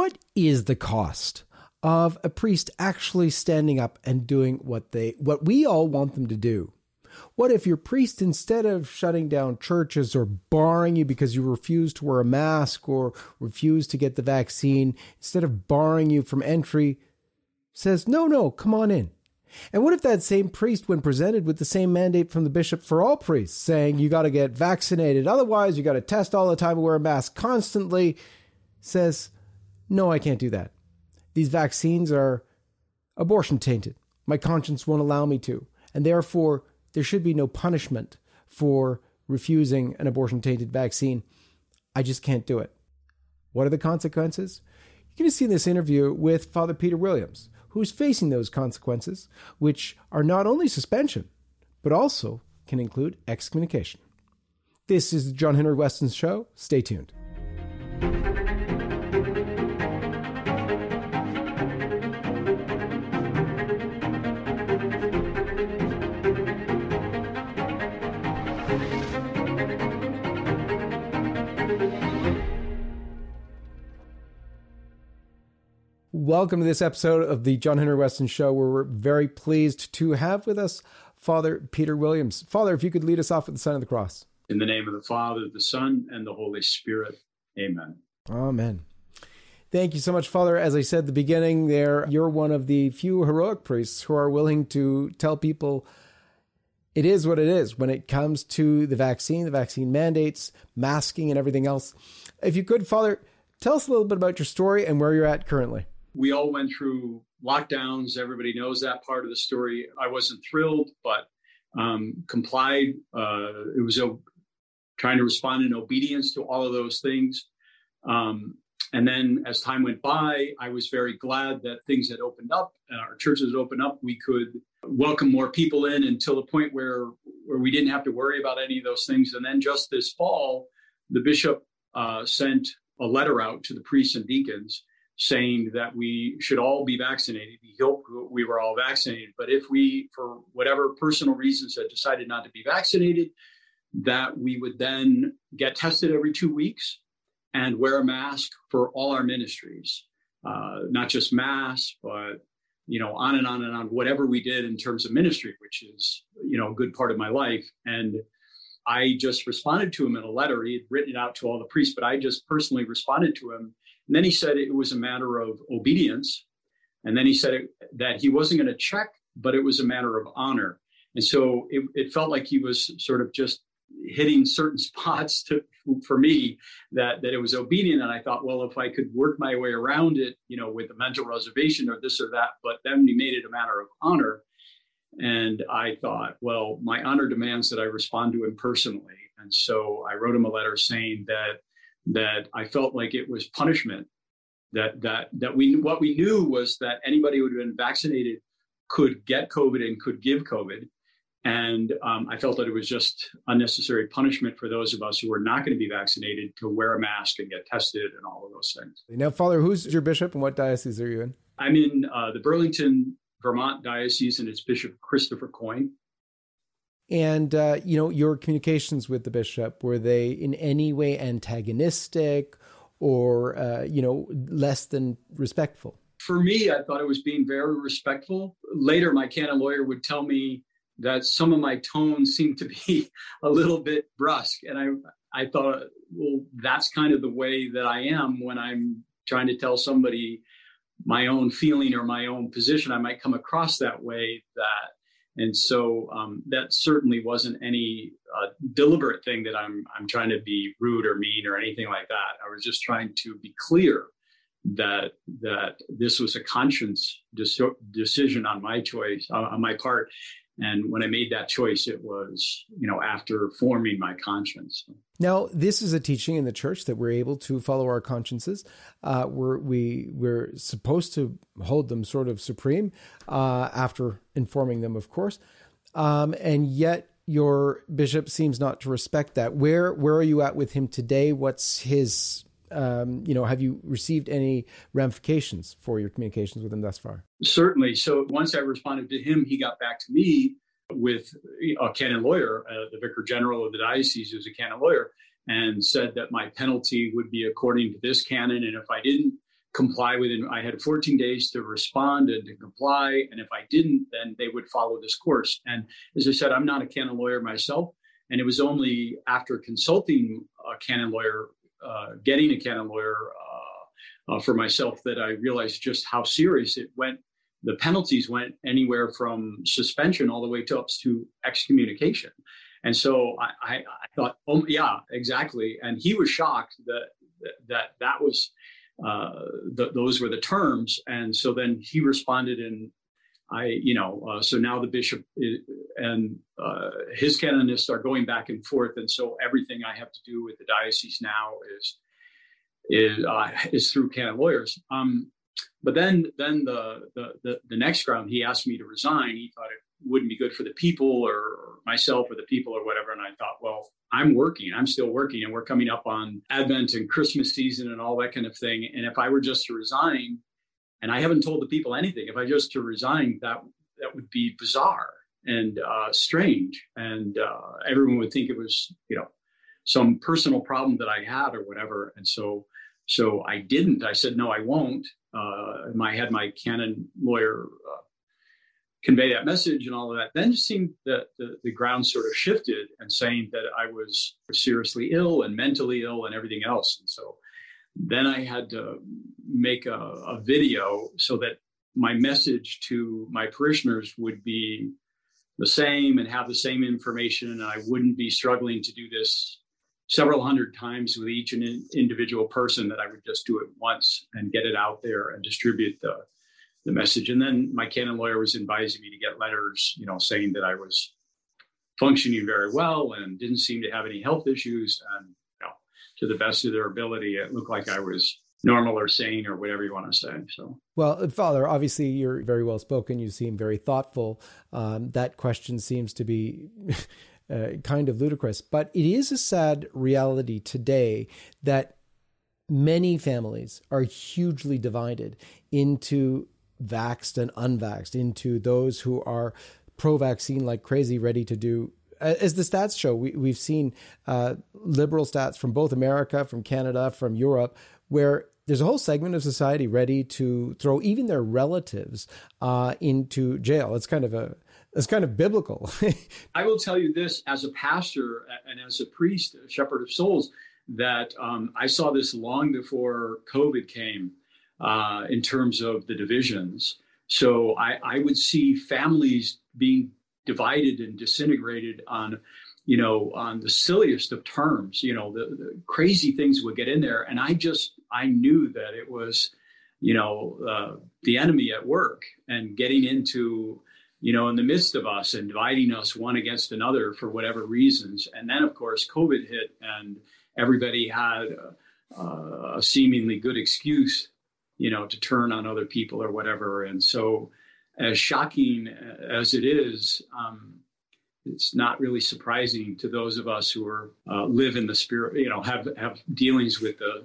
What is the cost of a priest actually standing up and doing what they what we all want them to do? What if your priest, instead of shutting down churches or barring you because you refuse to wear a mask or refuse to get the vaccine, instead of barring you from entry, says, No, no, come on in. And what if that same priest, when presented with the same mandate from the bishop for all priests, saying you got to get vaccinated, otherwise you got to test all the time wear a mask constantly, says, No, I can't do that. These vaccines are abortion tainted. My conscience won't allow me to. And therefore, there should be no punishment for refusing an abortion tainted vaccine. I just can't do it. What are the consequences? You're going to see in this interview with Father Peter Williams, who's facing those consequences, which are not only suspension, but also can include excommunication. This is the John Henry Westen Show. Stay tuned. Welcome to this episode of the John Henry Westen Show, where we're very pleased to have with us Father Peter Williams. Father, if you could lead us off with the sign of the cross. In the name of the Father, the Son, and the Holy Spirit. Amen. Amen. Thank you so much, Father. As I said at the beginning, there you're one of the few heroic priests who are willing to tell people it is what it is when it comes to the vaccine, the vaccine mandates, masking, and everything else. If you could, Father, tell us a little bit about your story and where you're at currently we all went through lockdowns. Everybody knows that part of the story. I wasn't thrilled, but um, complied. Uh, it was trying to respond in obedience to all of those things. Um, and then as time went by, I was very glad that things had opened up, our churches opened up. We could welcome more people in until the point where where we didn't have to worry about any of those things. And then just this fall, the bishop uh, sent a letter out to the priests and deacons saying that we should all be vaccinated. He hoped we were all vaccinated. But if we, for whatever personal reasons, had decided not to be vaccinated, that we would then get tested every two weeks and wear a mask for all our ministries, uh, not just mass, but you know, on and on and on. Whatever we did in terms of ministry, which is you know a good part of my life, and I just responded to him in a letter. He had written it out to all the priests, but I just personally responded to him and then he said it was a matter of obedience. And then he said it, that he wasn't going to check, but it was a matter of honor. And so it, it felt like he was sort of just hitting certain spots to, for me that, that it was obedient. And I thought, well, if I could work my way around it, you know, with a mental reservation or this or that, but then he made it a matter of honor. And I thought, well, my honor demands that I respond to him personally. And so I wrote him a letter saying that that I felt like it was punishment. That that that we what we knew was that anybody who had been vaccinated could get COVID and could give COVID, and um, I felt that it was just unnecessary punishment for those of us who were not going to be vaccinated to wear a mask and get tested and all of those things. Now, Father, who's your bishop and what diocese are you in? I'm in uh, the Burlington, Vermont diocese, and it's Bishop Christopher Coyne. And, uh, you know, your communications with the bishop, were they in any way antagonistic or, uh, you know, less than respectful? For me, I thought it was being very respectful. Later, my canon lawyer would tell me that some of my tones seemed to be a little bit brusque. And I, I thought, well, that's kind of the way that I am when I'm trying to tell somebody my own feeling or my own position. I might come across that way that and so um, that certainly wasn't any uh, deliberate thing that I'm I'm trying to be rude or mean or anything like that. I was just trying to be clear that that this was a conscience decision on my choice uh, on my part and when I made that choice, it was, you know, after forming my conscience. Now, this is a teaching in the church that we're able to follow our consciences. Uh, we're, we, we're supposed to hold them sort of supreme uh, after informing them, of course. Um, and yet, your bishop seems not to respect that. Where where are you at with him today? What's his um, you know, have you received any ramifications for your communications with him thus far? Certainly. So once I responded to him, he got back to me with a canon lawyer, uh, the vicar general of the diocese, who's a canon lawyer, and said that my penalty would be according to this canon, and if I didn't comply within i had 14 days to respond and to comply and if i didn't then they would follow this course and as i said i'm not a canon lawyer myself and it was only after consulting a canon lawyer getting a canon lawyer uh, uh, for myself that i realized just how serious it went the penalties went anywhere from suspension all the way to up to excommunication and so I, I, I thought oh yeah exactly and he was shocked that that that was uh, the, those were the terms. And so then he responded in, I, you know, uh, so now the bishop is, and uh, his canonists are going back and forth, and so everything I have to do with the diocese now is is uh, is through canon lawyers. Um, but then then the, the, the the next round, he asked me to resign. He thought it wouldn't be good for the people or myself or the people or whatever. And I thought, well, I'm working, I'm still working, and we're coming up on Advent and Christmas season and all that kind of thing. And if I were just to resign, and I haven't told the people anything, if I just to resign, that that would be bizarre and uh, strange, and uh, everyone would think it was, you know, some personal problem that I had or whatever. And so, so I didn't. I said, no, I won't. Uh, I had my canon lawyer uh, convey that message and all of that. Then it seemed that the, the ground sort of shifted and saying that I was seriously ill and mentally ill and everything else. And so then I had to make a, a video so that my message to my parishioners would be the same and have the same information. And I wouldn't be struggling to do this several hundred times with each an individual person, that I would just do it once and get it out there and distribute the the message. And then my canon lawyer was advising me to get letters, you know, saying that I was functioning very well and didn't seem to have any health issues. And to the best of their ability, it looked like I was normal or sane or whatever you want to say. So, well, Father, obviously you're very well spoken. You seem very thoughtful. Um, that question seems to be. Uh, kind of ludicrous, but it is a sad reality today that many families are hugely divided into vaxxed and unvaxxed, into those who are pro vaccine like crazy, ready to do. As the stats show, we, we've seen uh, liberal stats from both America, from Canada, from Europe, where there's a whole segment of society ready to throw even their relatives uh, into jail. It's kind of a it's kind of biblical. I will tell you this as a pastor and as a priest, a shepherd of souls, that um, I saw this long before COVID came uh, in terms of the divisions. So I, I would see families being divided and disintegrated on you know, on the silliest of terms, you know, the, the, crazy things would get in there. And I just, I knew that it was, you know, uh, the enemy at work and getting into, you know, in the midst of us and dividing us one against another for whatever reasons. And then, of course, COVID hit and everybody had a, a seemingly good excuse you know, to turn on other people or whatever. And so, as shocking as it is, um, it's not really surprising to those of us who are uh, live in the spirit, you know, have have dealings with the,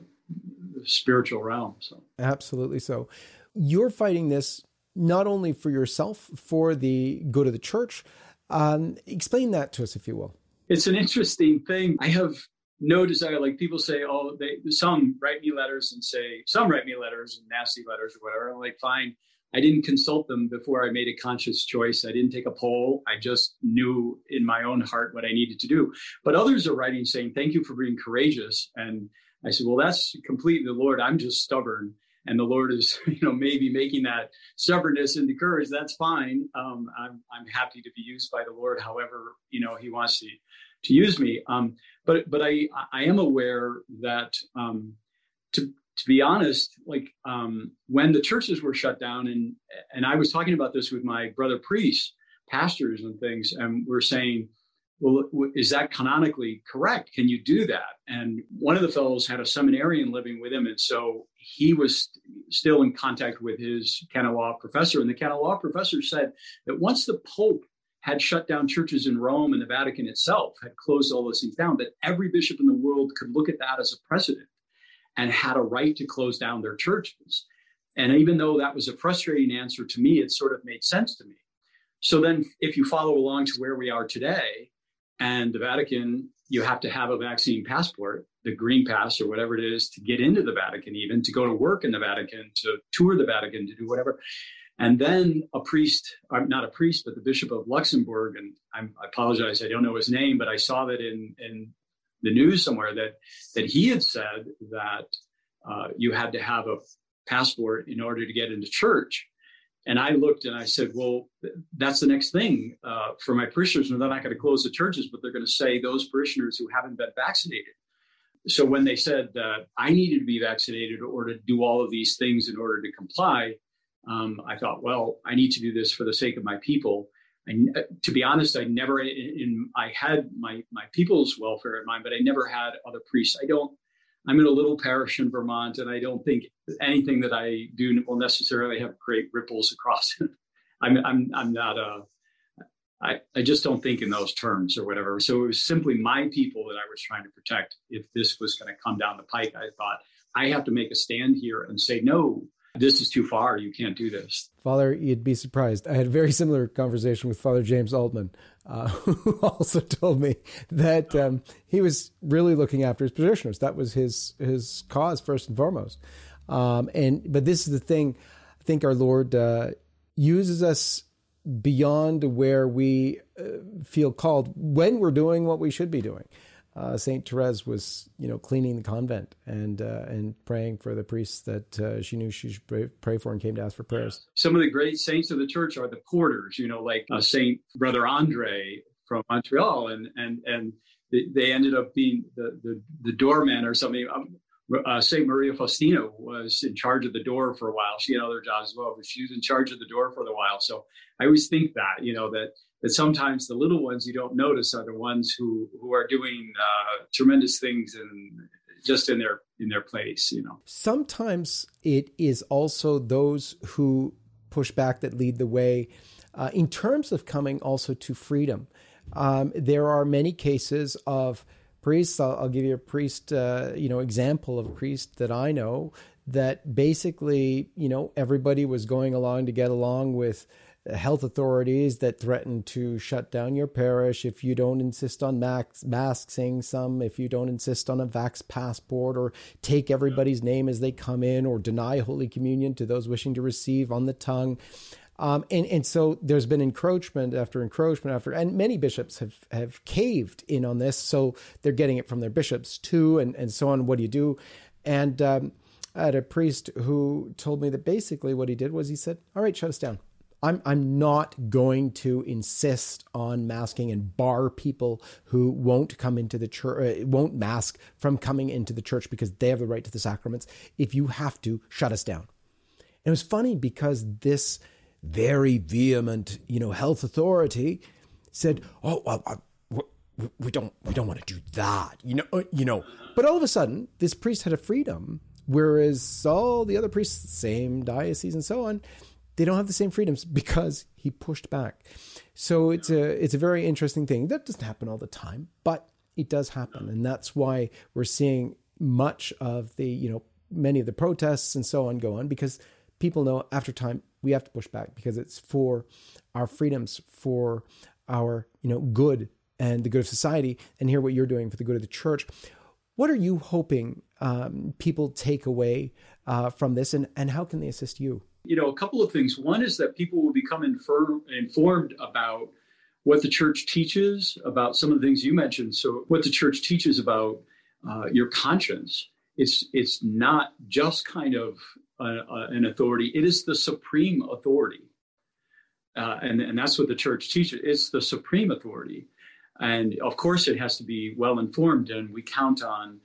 the spiritual realm. So, absolutely. So, you're fighting this not only for yourself, for the good of the church. Um, explain that to us, if you will. It's an interesting thing. I have no desire. Like people say, oh, they some write me letters and say some write me letters and nasty letters or whatever. I'm like, fine. I didn't consult them before I made a conscious choice. I didn't take a poll. I just knew in my own heart what I needed to do. But others are writing saying, thank you for being courageous. And I said, well, that's completely the Lord. I'm just stubborn. And the Lord is, you know, maybe making that stubbornness into courage. That's fine. Um, I'm, I'm happy to be used by the Lord, however, you know, He wants to to use me. Um, but but I I am aware that um, to to be honest, like um, when the churches were shut down, and and I was talking about this with my brother priests, pastors, and things, and we're saying, well, is that canonically correct? Can you do that? And one of the fellows had a seminarian living with him, and so he was still in contact with his canon law professor, and the canon law professor said that once the Pope had shut down churches in Rome and the Vatican itself, had closed all those things down, that every bishop in the world could look at that as a precedent and had a right to close down their churches. And even though that was a frustrating answer to me, it sort of made sense to me. So then, if you follow along to where we are today, And the Vatican, you have to have a vaccine passport, the green pass or whatever it is, to get into the Vatican, even to go to work in the Vatican, to tour the Vatican, to do whatever. And then a priest, uh, not a priest, but the Bishop of Luxembourg, and i apologize, I don't know his name, but I saw that in, in the news somewhere that, that he had said that uh, you had to have a passport in order to get into church. And I looked and I said, well, that's the next thing uh, for my parishioners. They're not going to close the churches, but they're going to say those parishioners who haven't been vaccinated. So when they said that I needed to be vaccinated or to do all of these things in order to comply, um, I thought, well, I need to do this for the sake of my people. And uh, to be honest, I never, in, I had my my people's welfare in mind, but I never had other priests. I don't I'm in a little parish in Vermont, and I don't think anything that I do will necessarily have great ripples across. I'm I'm I'm not a I, I just don't think in those terms or whatever. So it was simply my people that I was trying to protect. If this was going to come down the pike, I thought I have to make a stand here and say, no, this is too far. You can't do this. Father, you'd be surprised. I had a very similar conversation with Father James Altman, uh, who also told me that um, he was really looking after his parishioners. That was his his cause first and foremost. Um, and but this is the thing. I think our Lord uh, uses us beyond where we uh, feel called when we're doing what we should be doing uh, Saint Therese was, you know, cleaning the convent and uh, and praying for the priests that uh, she knew she should pray, for and came to ask for prayers. Some of the great saints of the church are the porters, you know, like uh, Saint Brother Andre from Montreal, and and and they ended up being the the, the doorman or something. Um, uh, Saint Maria Faustina was in charge of the door for a while. She had other jobs as well, but she was in charge of the door for a while. So I always think that, you know, that that sometimes the little ones you don't notice are the ones who who are doing uh, tremendous things and just in their in their place you know. Sometimes it is also those who push back that lead the way uh, in terms of coming also to freedom. Um, there are many cases of priests i'll, I'll give you a priest uh, you know example of a priest that i know that basically you know everybody was going along to get along with health authorities that threaten to shut down your parish if you don't insist on max, masking some, if you don't insist on a vax passport, or take everybody's name as they come in, or deny Holy Communion to those wishing to receive on the tongue. Um, and, and so there's been encroachment after encroachment after, and many bishops have, have caved in on this. So they're getting it from their bishops too, and, and so on. What do you do? And um, I had a priest who told me that basically what he did was he said, All right, shut us down. I'm I'm not going to insist on masking and bar people who won't come into the church, uh, won't mask from coming into the church because they have the right to the sacraments. If you have to, shut us down. And it was funny because this very vehement, you know, health authority said, "Oh, well, uh, we don't we don't want to do that," you know, uh, you know. But all of a sudden, this priest had a freedom, whereas all the other priests, same diocese and so on, they don't have the same freedoms because he pushed back. So it's a it's a very interesting thing. That doesn't happen all the time, but it does happen, and that's why we're seeing much of the you know many of the protests and so on go on because people know after time we have to push back because it's for our freedoms, for our you know good and the good of society, and hear what you're doing for the good of the church. What are you hoping um, people take away uh, from this, and, and how can they assist you? You know, a couple of things. One is that people will become informed about what the church teaches about some of the things you mentioned. So, what the church teaches about uh, your conscience. It's it's not just kind of a, a, an authority. It is the supreme authority, uh, and and that's what the church teaches. It's the supreme authority, and of course, it has to be well informed. And we count on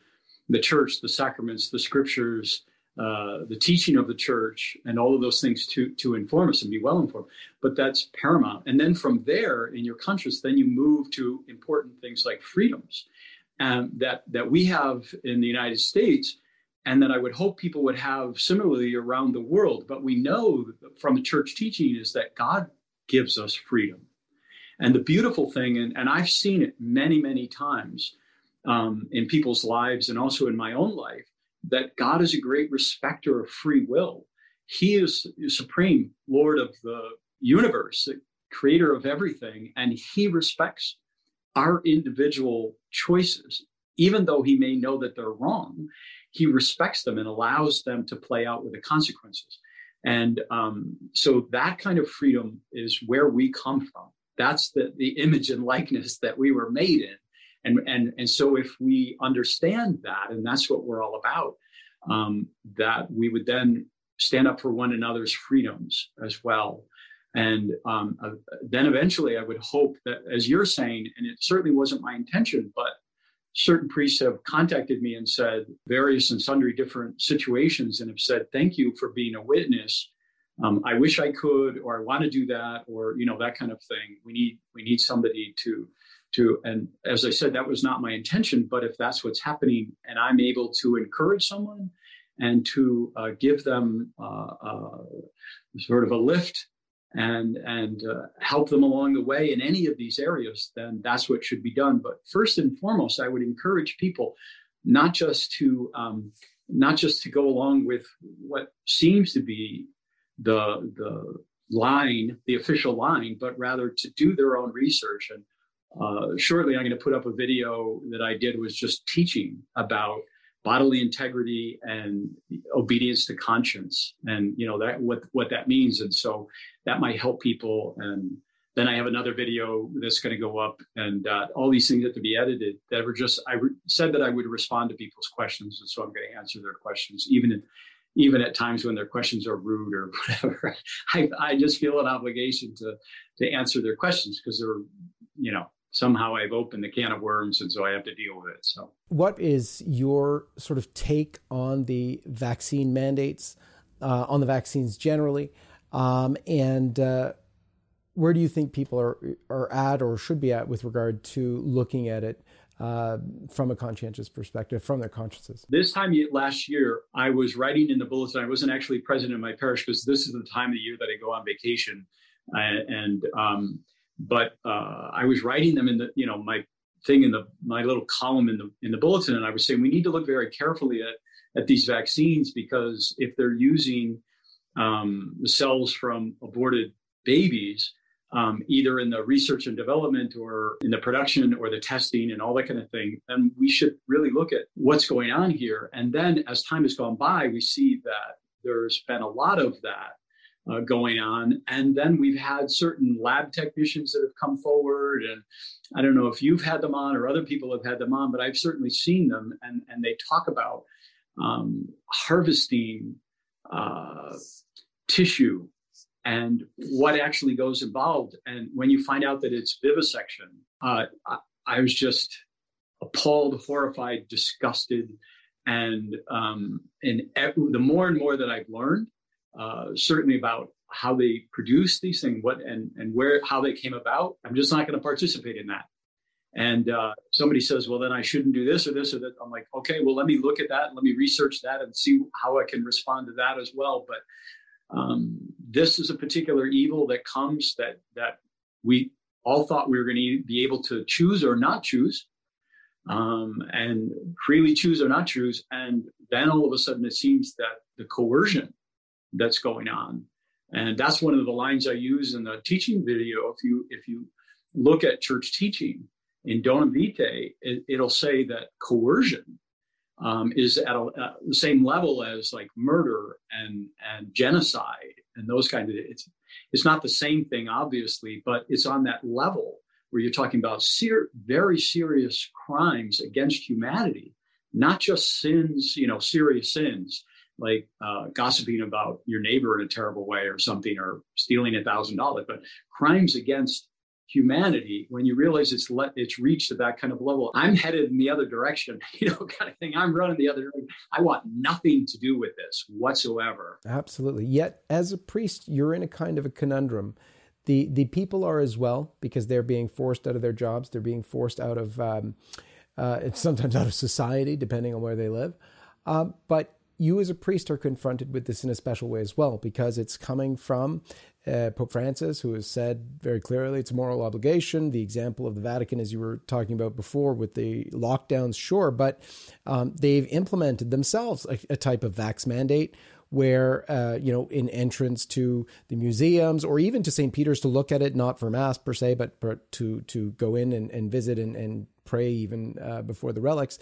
the church, the sacraments, the scriptures, uh, the teaching of the church and all of those things to to inform us and be well informed. But that's paramount. And then from there, in your conscience, then you move to important things like freedoms, um, that that we have in the United States, and that I would hope people would have similarly around the world. But we know from the church teaching is that God gives us freedom. And the beautiful thing, and, and I've seen it many, many times um, in people's lives and also in my own life, that God is a great respecter of free will. He is supreme Lord of the universe, the creator of everything, and he respects our individual choices, even though he may know that they're wrong, he respects them and allows them to play out with the consequences. And um, so that kind of freedom is where we come from. That's the, the image and likeness that we were made in. And, and, and so if we understand that, and that's what we're all about, um, that we would then stand up for one another's freedoms as well. And um, uh, then eventually, I would hope that, as you're saying, and it certainly wasn't my intention, but certain priests have contacted me and said various and sundry different situations and have said, thank you for being a witness. Um, I wish I could, or I want to do that, or you know that kind of thing. We need we need somebody to to and as I said, that was not my intention. But if that's what's happening, and I'm able to encourage someone and to uh, give them uh, uh, sort of a lift and and uh, help them along the way in any of these areas, then that's what should be done. But first and foremost, I would encourage people not just to um, not just to go along with what seems to be the the line, the official line, but rather to do their own research. And uh, shortly, I'm going to put up a video that I did was just teaching about bodily integrity and obedience to conscience and you know that what what that means. And so that might help people. And then i have another video that's going to go up and uh, all these things have to be edited that were just i re- said that i would respond to people's questions. And so i'm going to answer their questions even in, even at times when their questions are rude or whatever. I, I just feel an obligation to to answer their questions because they're you know somehow I've opened the can of worms, and so I have to deal with it. So, what is your sort of take on the vaccine mandates, uh, on the vaccines generally, um, and uh, where do you think people are are at or should be at with regard to looking at it? Uh, from a conscientious perspective, from their consciences. This time last year, I was writing in the bulletin. I wasn't actually present in my parish because this is the time of the year that I go on vacation, and um, but uh, I was writing them in the you know my thing in the my little column in the in the bulletin, and I was saying we need to look very carefully at at these vaccines because if they're using um, cells from aborted babies, um, either in the research and development or in the production or the testing and all that kind of thing, then we should really look at what's going on here. And then as time has gone by, we see that there's been a lot of that uh, going on. And then we've had certain lab technicians that have come forward. And I don't know if you've had them on or other people have had them on, but I've certainly seen them. And, and they talk about um, harvesting uh, tissue and what actually goes involved. And when you find out that it's vivisection, uh, I, I, was just appalled, horrified, disgusted. And um, and the more and more that I've learned, uh, certainly about how they produce these things, what and and where how they came about. I'm just not going to participate in that. And uh, somebody says, well, then I shouldn't do this or this or that. I'm like, okay, well, let me look at that. and Let me research that and see how I can respond to that as well. But um, this is a particular evil that comes that that we all thought we were going to be able to choose or not choose, um, and freely choose or not choose. And then all of a sudden, it seems that the coercion that's going on. And that's one of the lines I use in the teaching video. If you if you look at church teaching in Donum Vitae, it, will say that coercion um, is at, a, the same level as like murder and and genocide and those kind of it's it's not the same thing obviously, but it's on that level where you're talking about ser- very serious crimes against humanity, not just sins, you know, serious sins, like uh, gossiping about your neighbor in a terrible way or something, or stealing a thousand dollars, but crimes against humanity when you realize it's let it's reached that kind of level i'm headed in the other direction you know kind of thing. I'm running the other direction. I want nothing to do with this whatsoever. Absolutely. Yet as a priest you're in a kind of a conundrum. The the people are as well because they're being forced out of their jobs. They're being forced out of um, uh, it's sometimes out of society depending on where they live. Um, but you as a priest are confronted with this in a special way as well, because it's coming from uh, Pope Francis, who has said very clearly it's a moral obligation. The example of the Vatican, as you were talking about before, with the lockdowns, sure, but um, they've implemented themselves a, a type of vax mandate where uh, you know in entrance to the museums or even to St. Peter's to look at it, not for mass per se, but, but to to go in and, and visit and, and pray even uh, before the relics,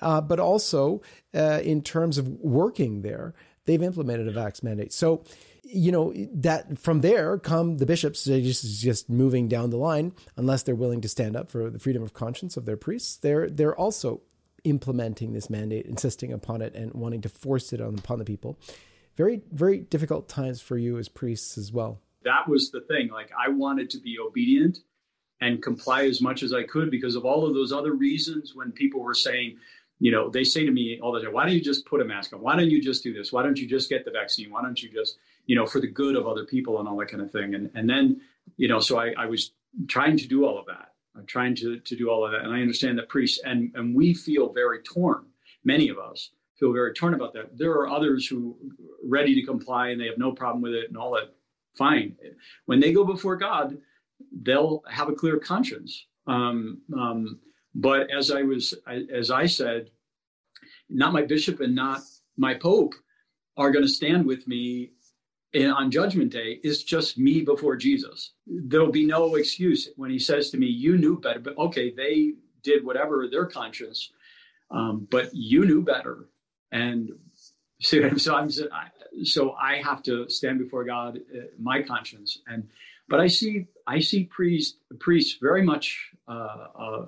uh, but also uh, in terms of working there, they've implemented a vax mandate. So you know that from there come the bishops they just just moving down the line unless they're willing to stand up for the freedom of conscience of their priests they're they're also implementing this mandate insisting upon it and wanting to force it on upon the people. Very very difficult times for you as priests as well. That was the thing. Like i wanted to be obedient and comply as much as i could because of all of those other reasons when people were saying you know they say to me all the time why don't you just put a mask on? Why don't you just do this? Why don't you just get the vaccine? Why don't you just you know, for the good of other people and all that kind of thing. And and then, you know, so I, I was trying to do all of that. I'm trying to to do all of that. And I understand that priests and and we feel very torn. Many of us feel very torn about that. There are others who are ready to comply and they have no problem with it and all that. Fine. When they go before God, they'll have a clear conscience. Um, um, but as I was, as I said, not my bishop and not my pope are going to stand with me on Judgment Day is just me before Jesus. There'll be no excuse when he says to me, "You knew better." But okay, they did whatever their conscience, um, but you knew better. And so, so I'm so I have to stand before God, uh, my conscience, and but I see I see priests priests very much. Uh, uh,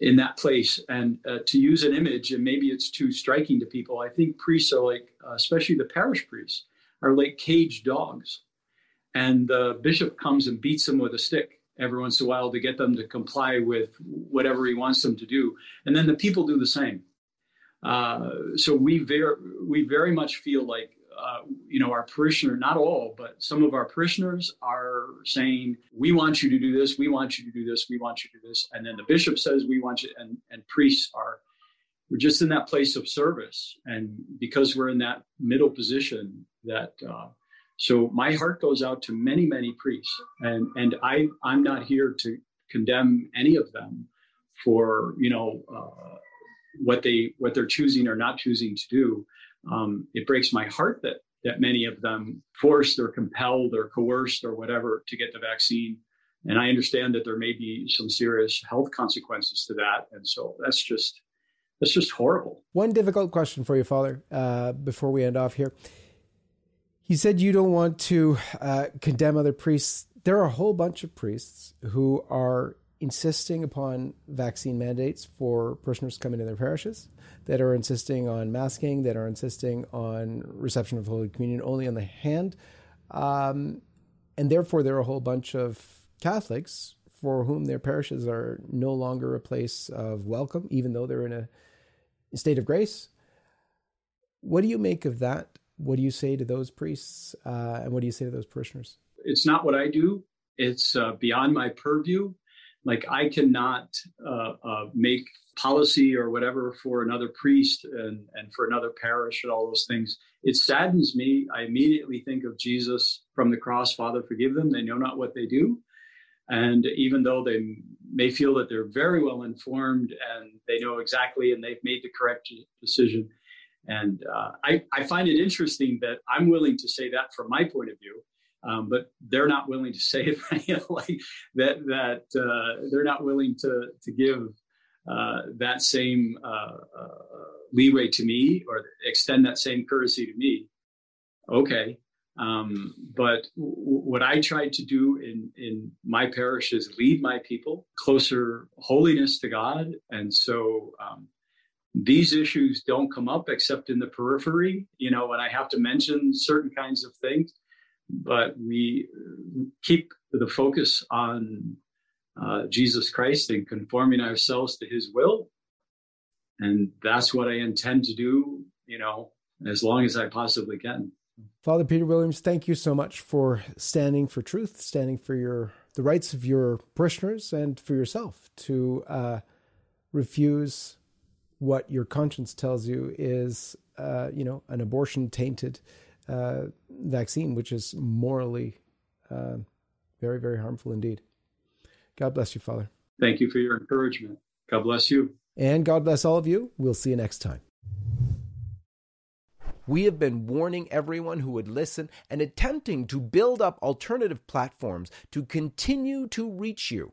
in that place. And uh, to use an image, and maybe it's too striking to people, I think priests are like, uh, especially the parish priests, are like caged dogs. And the bishop comes and beats them with a stick every once in a while to get them to comply with whatever he wants them to do. And then the people do the same. Uh, so we very, we very much feel like, uh, you know, our parishioner, not all, but some of our parishioners are saying, we want you to do this, we want you to do this, we want you to do this. And then the bishop says, we want you, and, and priests are we're just in that place of service and because we're in that middle position that uh, so my heart goes out to many many priests and and i i'm not here to condemn any of them for you know uh, what they what they're choosing or not choosing to do um, it breaks my heart that that many of them forced or compelled or coerced or whatever to get the vaccine and i understand that there may be some serious health consequences to that and so that's just that's just horrible. One difficult question for you, Father, uh, before we end off here. He said you don't want to uh, condemn other priests. There are a whole bunch of priests who are insisting upon vaccine mandates for parishioners coming to their parishes, that are insisting on masking, that are insisting on reception of Holy Communion only on the hand. Um, and therefore, there are a whole bunch of Catholics for whom their parishes are no longer a place of welcome, even though they're in a state of grace. What do you make of that? What do you say to those priests? Uh, and what do you say to those parishioners? It's not what I do. It's uh, beyond my purview. Like I cannot uh, uh make policy or whatever for another priest and, and for another parish and all those things. It saddens me. I immediately think of Jesus from the cross, Father, forgive them. They know not what they do. And even though they may feel that they're very well informed and they know exactly and they've made the correct decision. And uh, I, I find it interesting that I'm willing to say that from my point of view, um, but they're not willing to say it like that. That uh, they're not willing to to give uh, that same uh, uh, leeway to me or extend that same courtesy to me. Okay, um, but w- what I tried to do in, in my parish is lead my people closer holiness to God. And so um, these issues don't come up except in the periphery, you know, when I have to mention certain kinds of things. But we keep the focus on uh, Jesus Christ and conforming ourselves to his will. And that's what I intend to do, you know, as long as I possibly can. Father Peter Williams, thank you so much for standing for truth, standing for your the rights of your parishioners and for yourself to uh, refuse what your conscience tells you is, uh, you know, an abortion tainted uh, vaccine, which is morally uh, very, very harmful indeed. God bless you, Father. Thank you for your encouragement. God bless you. And God bless all of you. We'll see you next time. We have been warning everyone who would listen and attempting to build up alternative platforms to continue to reach you.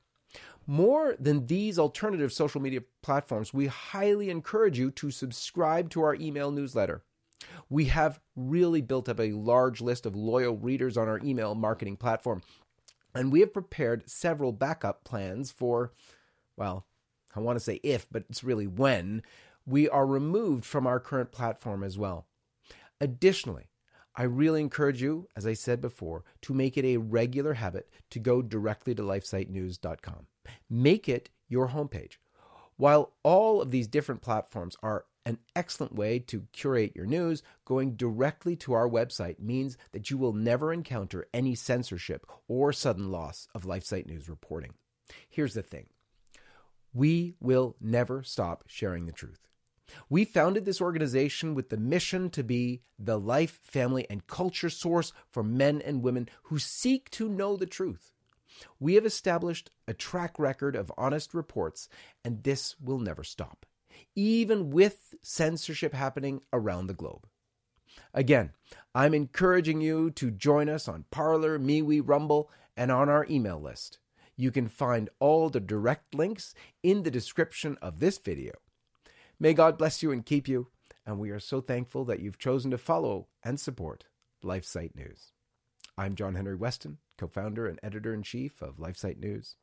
More than these alternative social media platforms, we highly encourage you to subscribe to our email newsletter. We have really built up a large list of loyal readers on our email marketing platform, and we have prepared several backup plans for, well, I want to say if, but it's really when, we are removed from our current platform as well. Additionally, I really encourage you, as I said before, to make it a regular habit to go directly to lifesitenews.com. Make it your homepage. While all of these different platforms are an excellent way to curate your news, going directly to our website means that you will never encounter any censorship or sudden loss of LifeSite News reporting. Here's the thing we will never stop sharing the truth. We founded this organization with the mission to be the life, family, and culture source for men and women who seek to know the truth. We have established a track record of honest reports, and this will never stop, even with censorship happening around the globe. Again, I'm encouraging you to join us on Parler, MeWe, Rumble, and on our email list. You can find all the direct links in the description of this video. May God bless you and keep you, and we are so thankful that you've chosen to follow and support LifeSite News. I'm John Henry Westen, co founder and editor in chief of LifeSite News.